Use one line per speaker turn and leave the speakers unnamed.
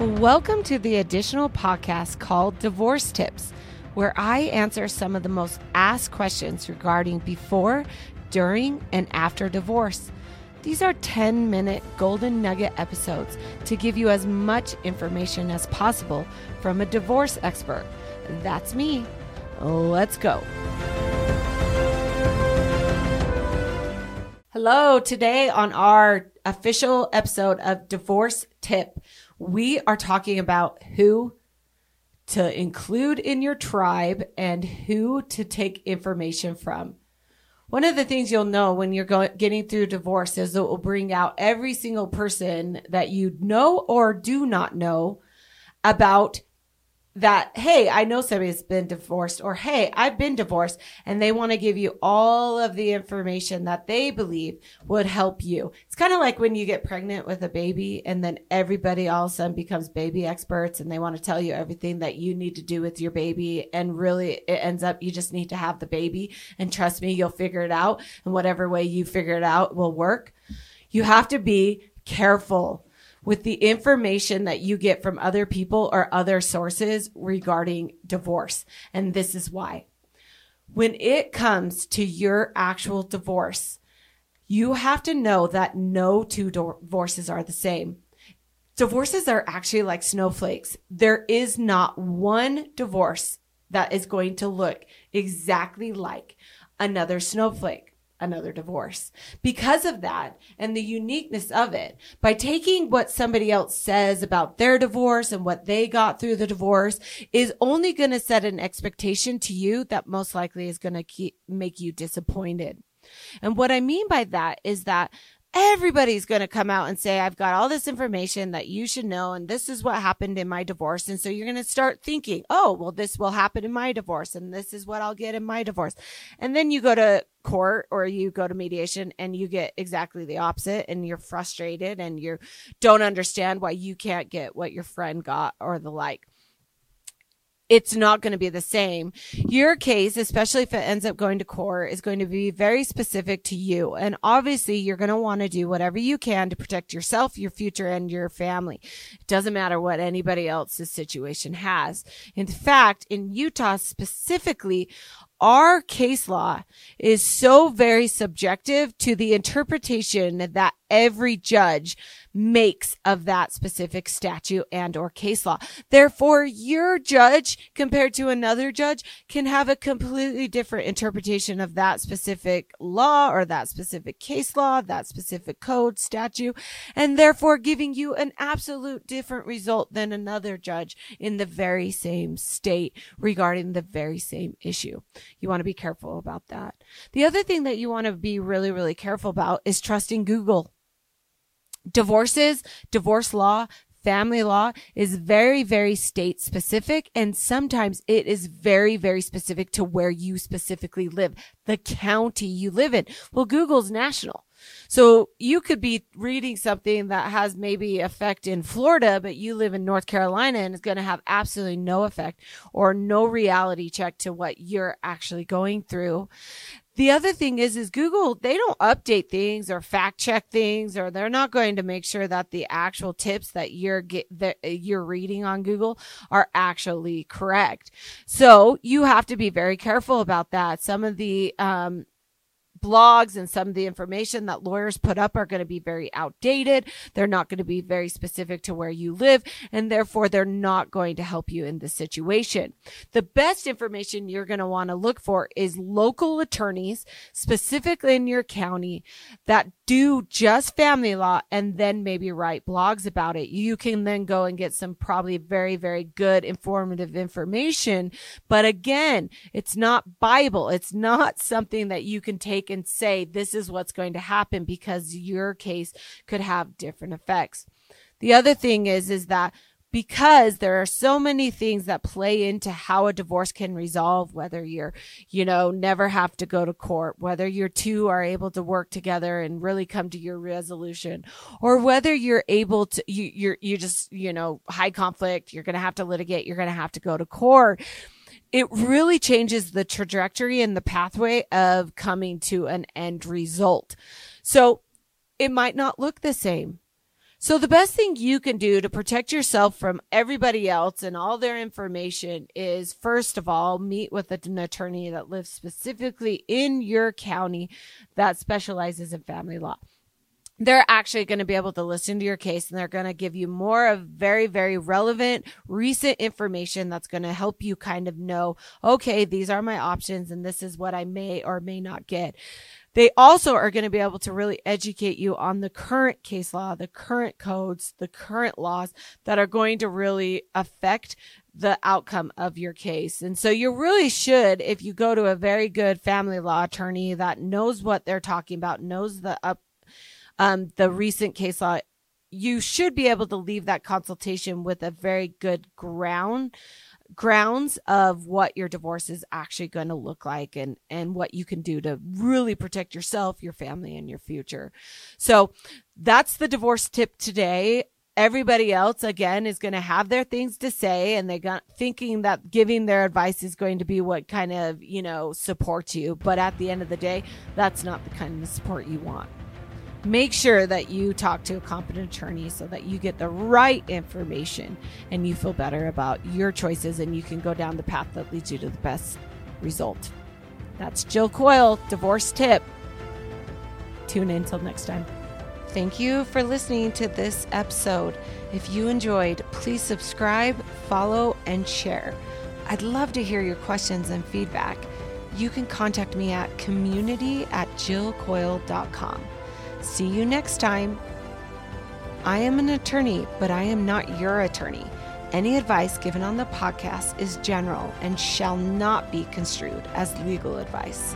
Welcome to the additional podcast called Divorce Tips, where I answer some of the most asked questions regarding before, during, and after divorce. These are 10 minute golden nugget episodes to give you as much information as possible from a divorce expert. That's me. Let's go. Hello, today on our official episode of Divorce Tip, we are talking about who to include in your tribe and who to take information from. One of the things you'll know when you're going, getting through divorce is it will bring out every single person that you know or do not know about that, hey, I know somebody's been divorced or hey, I've been divorced and they want to give you all of the information that they believe would help you. It's kind of like when you get pregnant with a baby and then everybody all of a sudden becomes baby experts and they want to tell you everything that you need to do with your baby. And really it ends up you just need to have the baby and trust me, you'll figure it out. And whatever way you figure it out will work. You have to be careful with the information that you get from other people or other sources regarding divorce. And this is why. When it comes to your actual divorce, you have to know that no two divorces are the same. Divorces are actually like snowflakes. There is not one divorce that is going to look exactly like another snowflake another divorce. Because of that and the uniqueness of it, by taking what somebody else says about their divorce and what they got through the divorce is only going to set an expectation to you that most likely is going to keep make you disappointed. And what I mean by that is that everybody's going to come out and say, I've got all this information that you should know. And this is what happened in my divorce. And so you're going to start thinking, oh, well, this will happen in my divorce. And this is what I'll get in my divorce. And then you go to court or you go to mediation and you get exactly the opposite and you're frustrated and you don't understand why you can't get what your friend got or the like it's not going to be the same. Your case, especially if it ends up going to court, is going to be very specific to you. And obviously you're going to want to do whatever you can to protect yourself, your future, and your family. It doesn't matter what anybody else's situation has. In fact, in Utah specifically, our case law is so very subjective to the interpretation that every judge makes of that specific statute and or case law. Therefore, your judge compared to another judge can have a completely different interpretation of that specific law or that specific case law, that specific code statute, and therefore giving you an absolute different result than another judge in the very same state regarding the very same issue. You want to be careful about that. The other thing that you want to be really, really careful about is trusting Google divorces, divorce law, family law is very, very state specific. And sometimes it is very, very specific to where you specifically live, the county you live in. Well, Google's national. So you could be reading something that has maybe effect in Florida, but you live in North Carolina and it's going to have absolutely no effect or no reality check to what you're actually going through. The other thing is, is Google, they don't update things or fact check things, or they're not going to make sure that the actual tips that you're get, that you're reading on Google are actually correct. So you have to be very careful about that. Some of the, um, blogs and some of the information that lawyers put up are going to be very outdated. They're not going to be very specific to where you live, and therefore they're not going to help you in this situation. The best information you're going to want to look for is local attorneys, specifically in your county, that do just family law and then maybe write blogs about it. You can then go and get some probably very, very good informative information. But again, it's not Bible. It's not something that you can take and say, this is what's going to happen because your case could have different effects. The other thing is, is that because there are so many things that play into how a divorce can resolve, whether you're, you know, never have to go to court, whether your two are able to work together and really come to your resolution, or whether you're able to, you, you're, you just, you know, high conflict, you're going to have to litigate, you're going to have to go to court. It really changes the trajectory and the pathway of coming to an end result. So it might not look the same So the best thing you can do to protect yourself from everybody else and all their information is first of all, meet with an attorney that lives specifically in your county that specializes in family law they're actually going to be able to listen to your case and they're going to give you more of very, very relevant, recent information that's going to help you kind of know, okay, these are my options and this is what I may or may not get. They also are going to be able to really educate you on the current case law, the current codes, the current laws that are going to really affect the outcome of your case. And so you really should, if you go to a very good family law attorney that knows what they're talking about, knows the up, um, the recent case law, you should be able to leave that consultation with a very good ground grounds of what your divorce is actually going to look like and and what you can do to really protect yourself, your family and your future. So that's the divorce tip today. Everybody else again is going to have their things to say and they got thinking that giving their advice is going to be what kind of, you know, supports you, but at the end of the day, that's not the kind of support you want make sure that you talk to a competent attorney so that you get the right information and you feel better about your choices and you can go down the path that leads you to the best result. That's Jill Coyle, Divorce Tip. Tune in until next time. Thank you for listening to this episode. If you enjoyed, please subscribe, follow, and share. I'd love to hear your questions and feedback. You can contact me at community at jillcoyle.com. See you next time. I am an attorney, but I am not your attorney. Any advice given on the podcast is general and shall not be construed as legal advice.